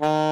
Uh...